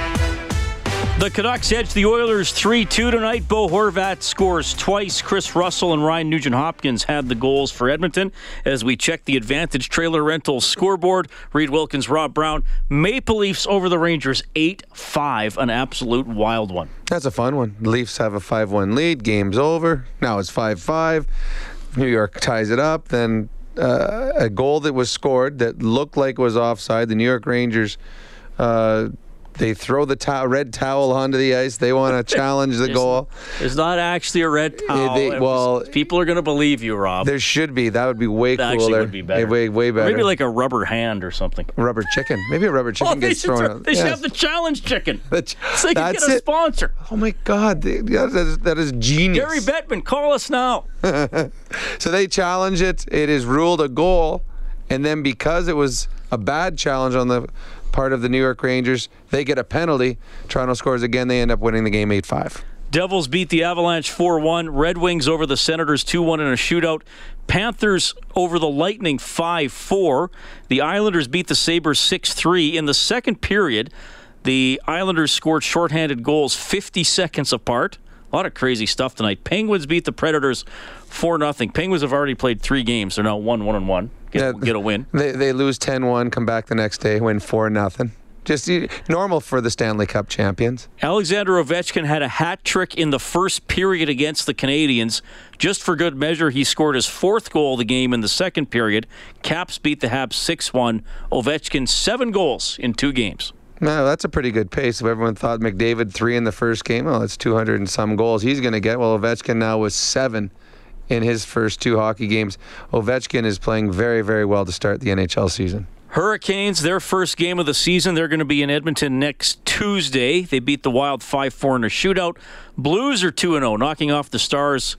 The Canucks edge the Oilers 3 2 tonight. Bo Horvat scores twice. Kris Russell and Ryan Nugent Hopkins had the goals for Edmonton. As we check the Advantage Trailer Rental scoreboard, Reed Wilkins, Rob Brown, Maple Leafs over the Rangers 8 5, an absolute wild one. That's a fun one. Leafs have a 5 1 lead. Game's over. Now it's 5 5. New York ties it up. Then uh, a goal that was scored that looked like it was offside. The New York Rangers. Uh, they throw the tow- red towel onto the ice. They want to challenge the There's- goal. There's not actually a red towel. they- It was- well, people are going to believe you, Rob. There should be. That would be way That cooler. actually would be better. Way, way better. Maybe like a rubber hand or something. rubber chicken. Maybe a rubber oh, chicken Oh, gets thrown throw- out. they should have the challenge chicken. The ch- So they can That's get a it. sponsor. Oh my God, that is, that is genius. Gary Bettman, call us now. so they challenge it. It is ruled a goal, and then because it was a bad challenge on the part of the New York Rangers, they get a penalty. Toronto scores again. They end up winning the game eight five. Devils beat the Avalanche 4 1. Red Wings over the Senators 2 1 in a shootout. Panthers over the Lightning 5 4. The Islanders beat the Sabres 6 3. In the second period, the Islanders scored shorthanded goals 50 seconds apart. A lot of crazy stuff tonight. Penguins beat the Predators 4 0. Penguins have already played three games. They're now 1 1 1. Get, get a win. They they lose 10-1, come back the next day, win four nothing. Just normal for the Stanley Cup champions. Alexander Ovechkin had a hat trick in the first period against the Canadiens. Just for good measure, he scored his fourth goal of the game in the second period. Caps beat the Habs 6 1. Ovechkin, seven goals in two games. No, that's a pretty good pace. If everyone thought McDavid three in the first game, well, that's 200 and some goals he's going to get. Well, Ovechkin now was seven in his first two hockey games. Ovechkin is playing very, very well to start the NHL season. Hurricanes, their first game of the season. They're going to be in Edmonton next Tuesday. They beat the Wild 5 4 in a shootout. Blues are 2 0, knocking off the Stars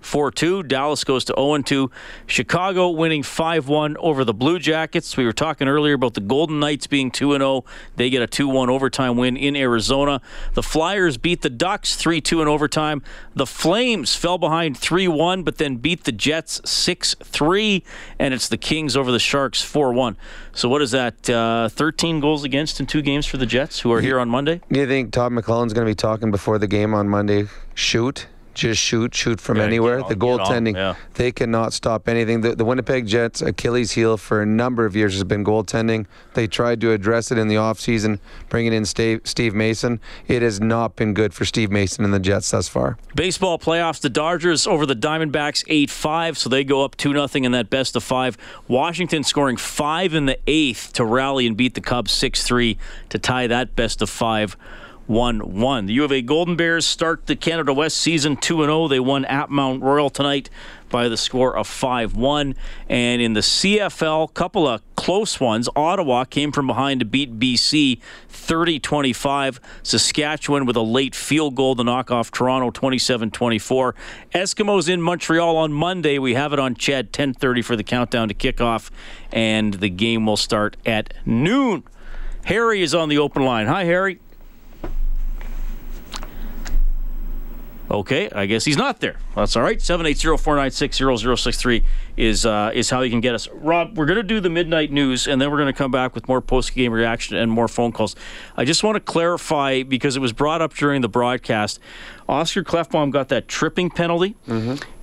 4 2. Dallas goes to 0 2. Chicago winning 5 1 over the Blue Jackets. We were talking earlier about the Golden Knights being 2 0. They get a 2 1 overtime win in Arizona. The Flyers beat the Ducks 3 2 in overtime. The Flames fell behind 3 1, but then beat the Jets 6 3. And it's the Kings over the Sharks 4 1. So, what is that? Uh, 13 goals against in two games for the Jets, who are here on Monday? Do you think Todd McLellan's going to be talking before the game on Monday? Shoot. Just shoot, shoot from Yeah, anywhere. the on- on, goaltending, yeah. they cannot stop anything. The, the Winnipeg Jets' Achilles heel for a number of years has been goaltending. They tried to address it in the offseason, bringing in Steve, Steve Mason. It has not been good for Steve Mason and the Jets thus far. Baseball playoffs, the Dodgers over the Diamondbacks 8 5, so they go up 2 0 in that best of five. Washington scoring five in the eighth to rally and beat the Cubs 6 3 to tie that best of five 1 1. The U of A Golden Bears start the Canada West season 2 0. They won at Mount Royal tonight by the score of 5 1. And in the CFL, couple of close ones. Ottawa came from behind to beat BC 30 25. Saskatchewan with a late field goal to knock off Toronto 27 24. Eskimos in Montreal on Monday. We have it on CHED 10:30 for the countdown to kickoff, and the game will start at noon. Harry is on the open line. Hi, Harry. Okay, I guess he's not there. That's all right. 780-496-0063 is uh, is how you can get us. Rob, we're going to do the midnight news, and then we're going to come back with more post-game reaction and more phone calls. I just want to clarify, because it was brought up during the broadcast, Oscar Klefbom got that tripping penalty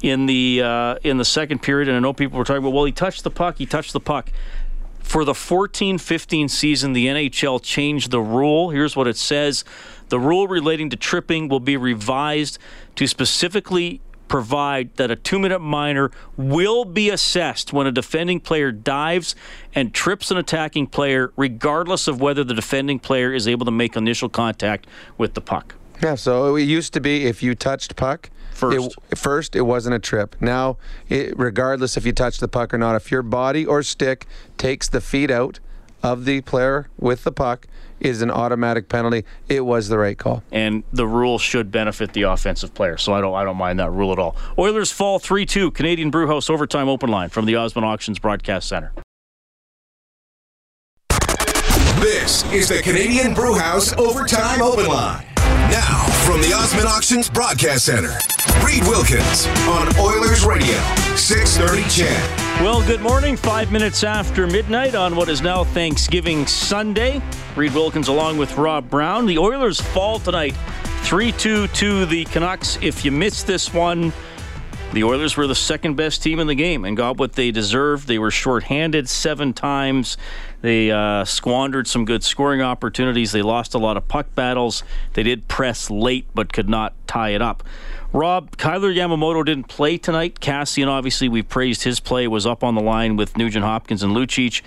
in the uh, in the second period, and I know people were talking about, well, he touched the puck, he touched the puck. For the 14 15 season, the NHL changed the rule. Here's what it says The rule relating to tripping will be revised to specifically provide that a two minute minor will be assessed when a defending player dives and trips an attacking player, regardless of whether the defending player is able to make initial contact with the puck. Yeah, so it used to be if you touched puck first, it, first it wasn't a trip. Now, it, regardless if you touch the puck or not, if your body or stick takes the feet out of the player with the puck, is an automatic penalty. It was the right call. And the rule should benefit the offensive player, so I don't I don't mind that rule at all. Oilers fall 3-2. Canadian Brewhouse overtime open line from the Osmond Auctions Broadcast Center. This is the Canadian Brewhouse Overtime Open Line. Now, from the Osmond Auctions Broadcast Center, Reed Wilkins on Oilers Radio, 630 CHED. Well, good morning. Five minutes after midnight on what is now Thanksgiving Sunday. Reed Wilkins along with Rob Brown. The Oilers fall tonight 3 2 to the Canucks. If you missed this one, the Oilers were the second best team in the game and got what they deserved. They were shorthanded seven times. They uh, squandered some good scoring opportunities. They lost a lot of puck battles. They did press late but could not tie it up. Rob, Kailer Yamamoto didn't play tonight. Kassian, obviously, we praised his play, was up on the line with Nugent Hopkins and Lucic.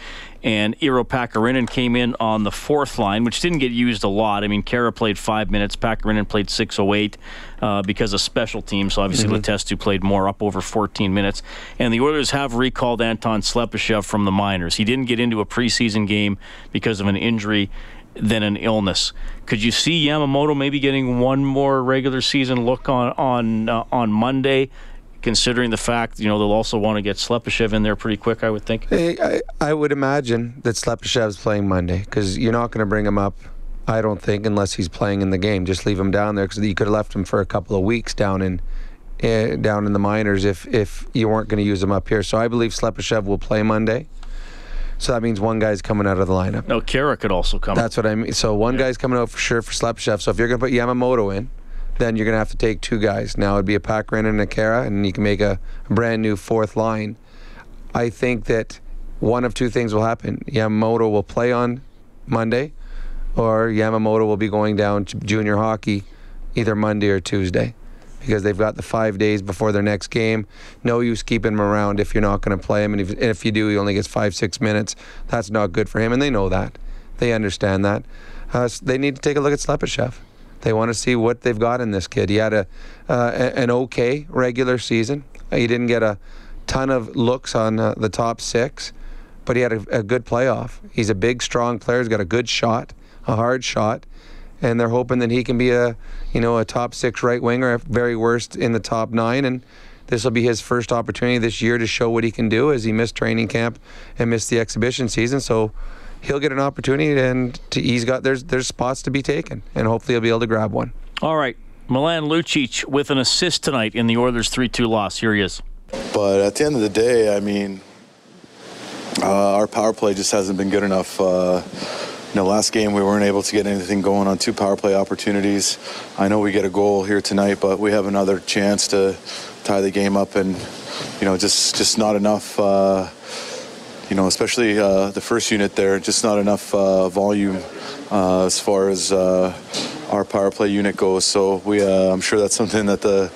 And Iiro Pakarinen came in on the fourth line, which didn't get used a lot. I mean, Khaira played five minutes, Pakarinen played 608 uh, because of special teams. So obviously, mm-hmm. Letestu played more, up over 14 minutes. And the Oilers have recalled Anton Slepyshev from the minors. He didn't get into a preseason game because of an injury than an illness. Could you see Yamamoto maybe getting one more regular season look on on uh, on Monday? Considering the fact, you know, they'll also want to get Slepyshev in there pretty quick, I would think. I, I would imagine that Slepyshev's playing Monday because you're not going to bring him up, I don't think, unless he's playing in the game. Just leave him down there because you could have left him for a couple of weeks down in uh, down in the minors if if you weren't going to use him up here. So I believe Slepyshev will play Monday. So that means one guy's coming out of the lineup. No, Khaira could also come. That's what I mean. So one yeah. guy's coming out for sure for Slepyshev. So if you're going to put Yamamoto in, then you're going to have to take two guys. Now it'd be a Pakarinen and a Khaira, and you can make a brand new fourth line. I think that one of two things will happen. Yamamoto will play on Monday, or Yamamoto will be going down to junior hockey either Monday or Tuesday because they've got the five days before their next game. No use keeping him around if you're not going to play him. And if, if, you do, he only gets five, six minutes. That's not good for him. And they know that. They understand that. Uh, so they need to take a look at Slepyshev. They want to see what they've got in this kid. He had a uh, an okay regular season. He didn't get a ton of looks on uh, the top six, but he had a, a good playoff. He's a big, strong player. He's got a good shot, a hard shot and they're hoping that he can be a you know a top six right winger, at very worst in the top nine, and this will be his first opportunity this year to show what he can do as he missed training camp and missed the exhibition season. So he'll get an opportunity, and to, he's got there's there's spots to be taken, and hopefully he'll be able to grab one. All right, Milan Lucic with an assist tonight in the Oilers 3-2 loss. Here he is. But at the end of the day, I mean, uh, our power play just hasn't been good enough. Uh, you know, last game we weren't able to get anything going on two power play opportunities. I know we get a goal here tonight, but we have another chance to tie the game up, and you know, just just not enough. Uh, you know, especially uh, the first unit there, just not enough uh, volume uh, as far as uh, our power play unit goes. So we, uh, I'm sure that's something that the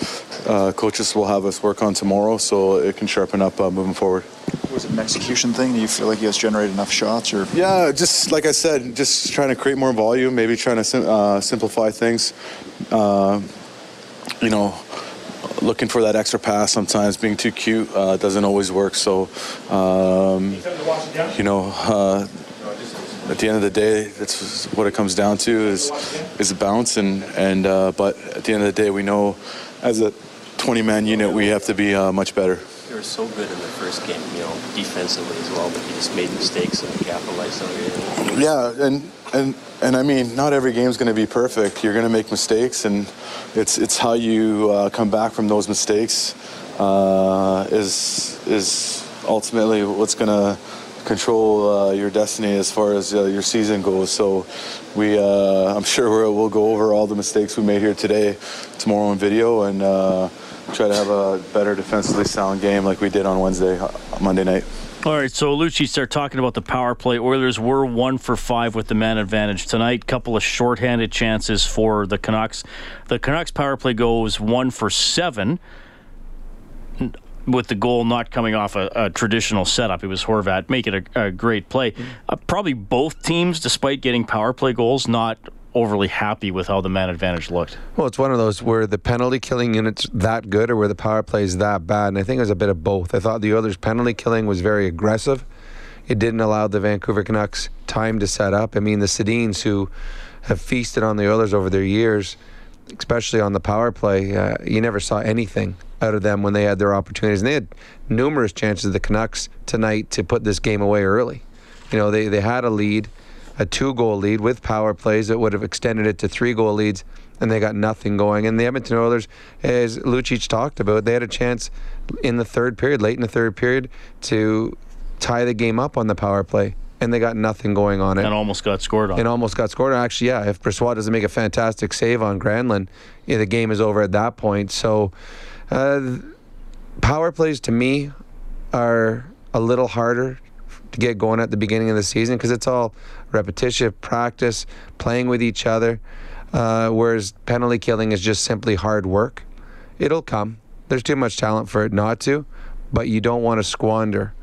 coaches will have us work on tomorrow, so it can sharpen up moving forward was it an execution thing? Do you feel like he has generated enough shots, or? Yeah, just like I said, just trying to create more volume, maybe trying to sim- uh, simplify things. Uh, you know, looking for that extra pass sometimes. Being too cute uh, doesn't always work. So, um, you know. Uh, at the end of the day, that's what it comes down to is is bounce, and and uh, but at the end of the day, we know as a 20 man unit, we have to be uh, much better were so good in the first game, you know, defensively as well, but you just made mistakes and capitalized on it. Yeah, and and and I mean, not every game's going to be perfect. You're going to make mistakes, and it's it's how you uh, come back from those mistakes uh, is is ultimately what's going to control uh, your destiny as far as uh, your season goes. So we, uh, I'm sure we'll go over all the mistakes we made here today, tomorrow on video, and uh, try to have a better defensively sound game like we did on Wednesday, uh, Monday night. All right, so Lucci start talking about the power play. Oilers were one for five with the man advantage tonight. Couple of shorthanded chances for the Canucks. The Canucks power play goes one for seven, with the goal not coming off a, a traditional setup. It was Horvat make it a, a great play. Uh, probably both teams, despite getting power play goals, not overly happy with how the man advantage looked. Well, it's one of those where the penalty killing unit's that good or where the power play is that bad. And I think it was a bit of both. I thought the Oilers' penalty killing was very aggressive. It didn't allow the Vancouver Canucks time to set up. I mean, the Sedins, who have feasted on the Oilers over their years, especially on the power play, uh, you never saw anything out of them when they had their opportunities. And they had numerous chances, of the Canucks, tonight to put this game away early. You know, they, they had a lead, a two goal lead with power plays that would have extended it to three goal leads, and they got nothing going. And the Edmonton Oilers, as Lucic talked about, they had a chance in the third period, late in the third period, to tie the game up on the power play. And they got nothing going on it. And almost got scored on. And almost got scored. on. Actually, yeah, if Brossoit doesn't make a fantastic save on Granlund, yeah, the game is over at that point. So, uh, power plays to me are a little harder to get going at the beginning of the season because it's all repetitive practice, playing with each other. Uh, whereas penalty killing is just simply hard work. It'll come. There's too much talent for it not to, but you don't want to squander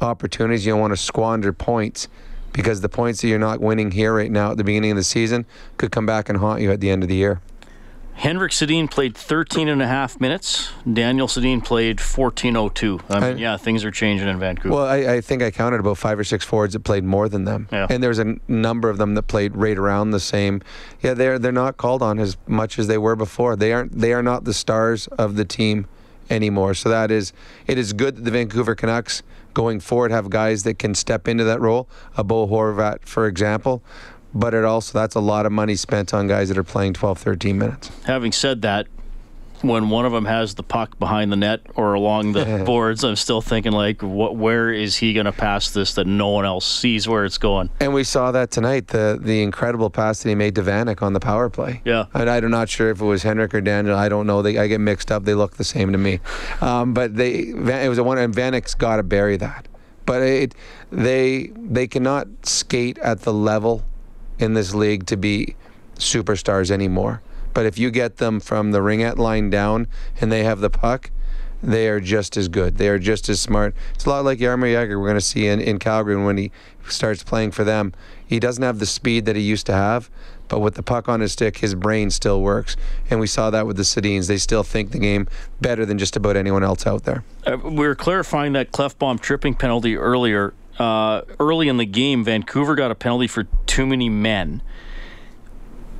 opportunities. You don't want to squander points because the points that you're not winning here right now at the beginning of the season could come back and haunt you at the end of the year. Henrik Sedin played 13 and a half minutes. Daniel Sedin played 14.02. Um, I mean, yeah, things are changing in Vancouver. Well, I, I, think I counted about five or six forwards that played more than them, yeah. and there's a number of them that played right around the same. Yeah, they're they're not called on as much as they were before. They aren't they are not the stars of the team anymore. So that is it is good that the Vancouver Canucks going forward have guys that can step into that role. A Bo Horvat, for example but it also that's a lot of money spent on guys that are playing 12 13 minutes. Having said that when one of them has the puck behind the net or along the boards i'm still thinking like what where is he going to pass this that no one else sees where it's going? And we saw that tonight the the incredible pass that he made to Vanek on the power play. Yeah. And i'm not sure if it was henrik or daniel i don't know they, i get mixed up they look the same to me. Um, but they it was a one and Vanek's got to bury that. But it they they cannot skate at the level in this league to be superstars anymore. But if you get them from the ringette line down and they have the puck, they are just as good. They are just as smart. It's a lot like Jaromir Jagr we're going to see in, in Calgary when he starts playing for them. He doesn't have the speed that he used to have, but with the puck on his stick, his brain still works. And we saw that with the Sedins. They still think the game better than just about anyone else out there. Uh, we were clarifying that Klefbom tripping penalty earlier uh, early in the game, Vancouver got a penalty for too many men.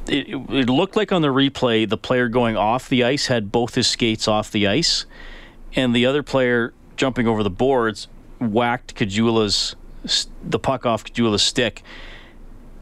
It, it, looked like on the replay, the player going off the ice had both his skates off the ice, and the other player jumping over the boards whacked Caggiula's the puck off Caggiula's stick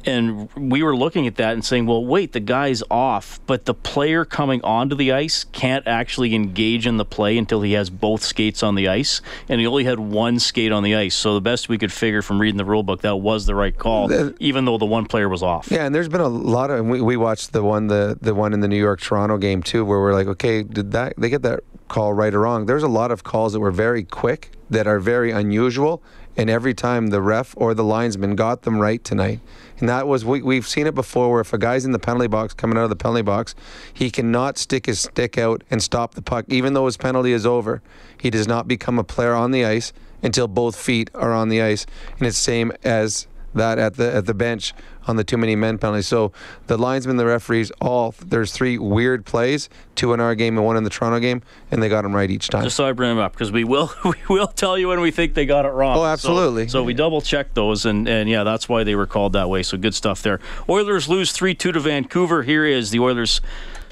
and we were looking at that and saying, well, wait, the guy's off, but the player coming onto the ice can't actually engage in the play until he has both skates on the ice, and he only had one skate on the ice. So the best we could figure from reading the rule book, that was the right call, even though the one player was off. Yeah, and there's been a lot of we, we watched the one the the one in the New York Toronto game too, where we're like, okay, did that they get that call right or wrong? There's a lot of calls that were very quick that are very unusual, and every time the ref or the linesman got them right tonight. And that was, we, we've seen it before where if a guy's in the penalty box, coming out of the penalty box, he cannot stick his stick out and stop the puck. Even though his penalty is over, he does not become a player on the ice until both feet are on the ice. And it's same as that at the at the bench on the too many men penalty. So the linesmen, the referees, all there's three weird plays, two in our game and one in the Toronto game, and they got them right each time. Just so I bring them up because we will we will tell you when we think they got it wrong. Oh, absolutely. So, so we double checked those, and and yeah, that's why they were called that way. So good stuff there. Oilers lose three two to Vancouver. Here is the Oilers.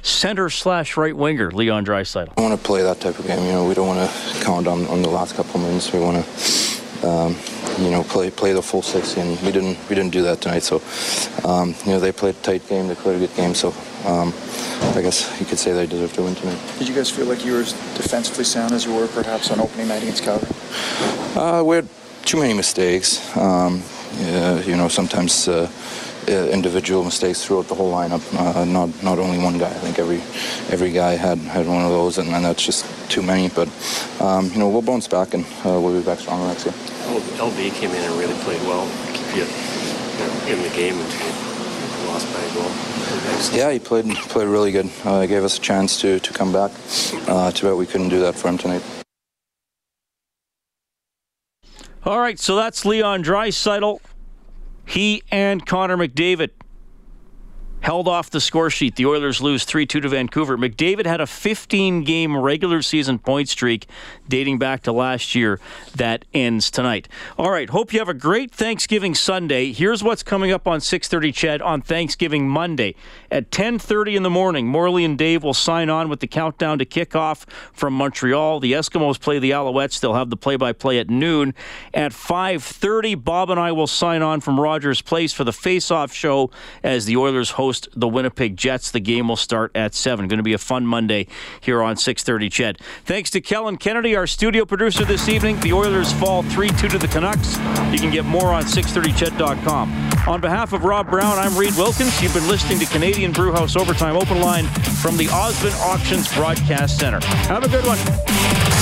Center slash right winger Leon Draisaitl. I want to play that type of game. You know, we don't want to count on, on the last couple minutes. We want to um, you know, play play the full 60, and we didn't we didn't do that tonight. So, um, you know, they played a tight game, they played a good game. So, um, I guess you could say they deserve to win tonight. Did you guys feel like you were as defensively sound as you were perhaps on opening night against Calgary? Uh, we had too many mistakes. Um, yeah, you know, sometimes. Uh, individual mistakes throughout the whole lineup. Uh, not not only one guy. I think every every guy had, had one of those, and, and that's just too many. But um, you know, we'll bounce back and uh, we'll be back stronger next year. LB came in and really played well, keep you, you know, in the game until you lost by a goal. Yeah, he played played really good. Uh, gave us a chance to to come back. Uh, too bad we couldn't do that for him tonight. All right, so that's Leon Draisaitl. He and Connor McDavid held off the score sheet. The Oilers lose 3 2 to Vancouver. McDavid had a 15 game regular season point streak dating back to last year that ends tonight. All right, hope you have a great Thanksgiving Sunday. Here's what's coming up on 6:30 CHED on Thanksgiving Monday. At 10:30 in the morning, Morley and Dave will sign on with the countdown to kickoff from Montreal. The Eskimos play the Alouettes. They'll have the play-by-play at noon. At 5:30, Bob and I will sign on from Rogers Place for the face-off show as the Oilers host the Winnipeg Jets. The game will start at 7. Going to be a fun Monday here on 6:30 Ched. Thanks to Kellen Kennedy, our studio producer this evening. The Oilers fall 3-2 to the Canucks. You can get more on 630ched.com. On behalf of Rob Brown, I'm Reed Wilkins. You've been listening to Canadian Brewhouse Overtime Open Line from the Osmond Auctions Broadcast Center. Have a good one.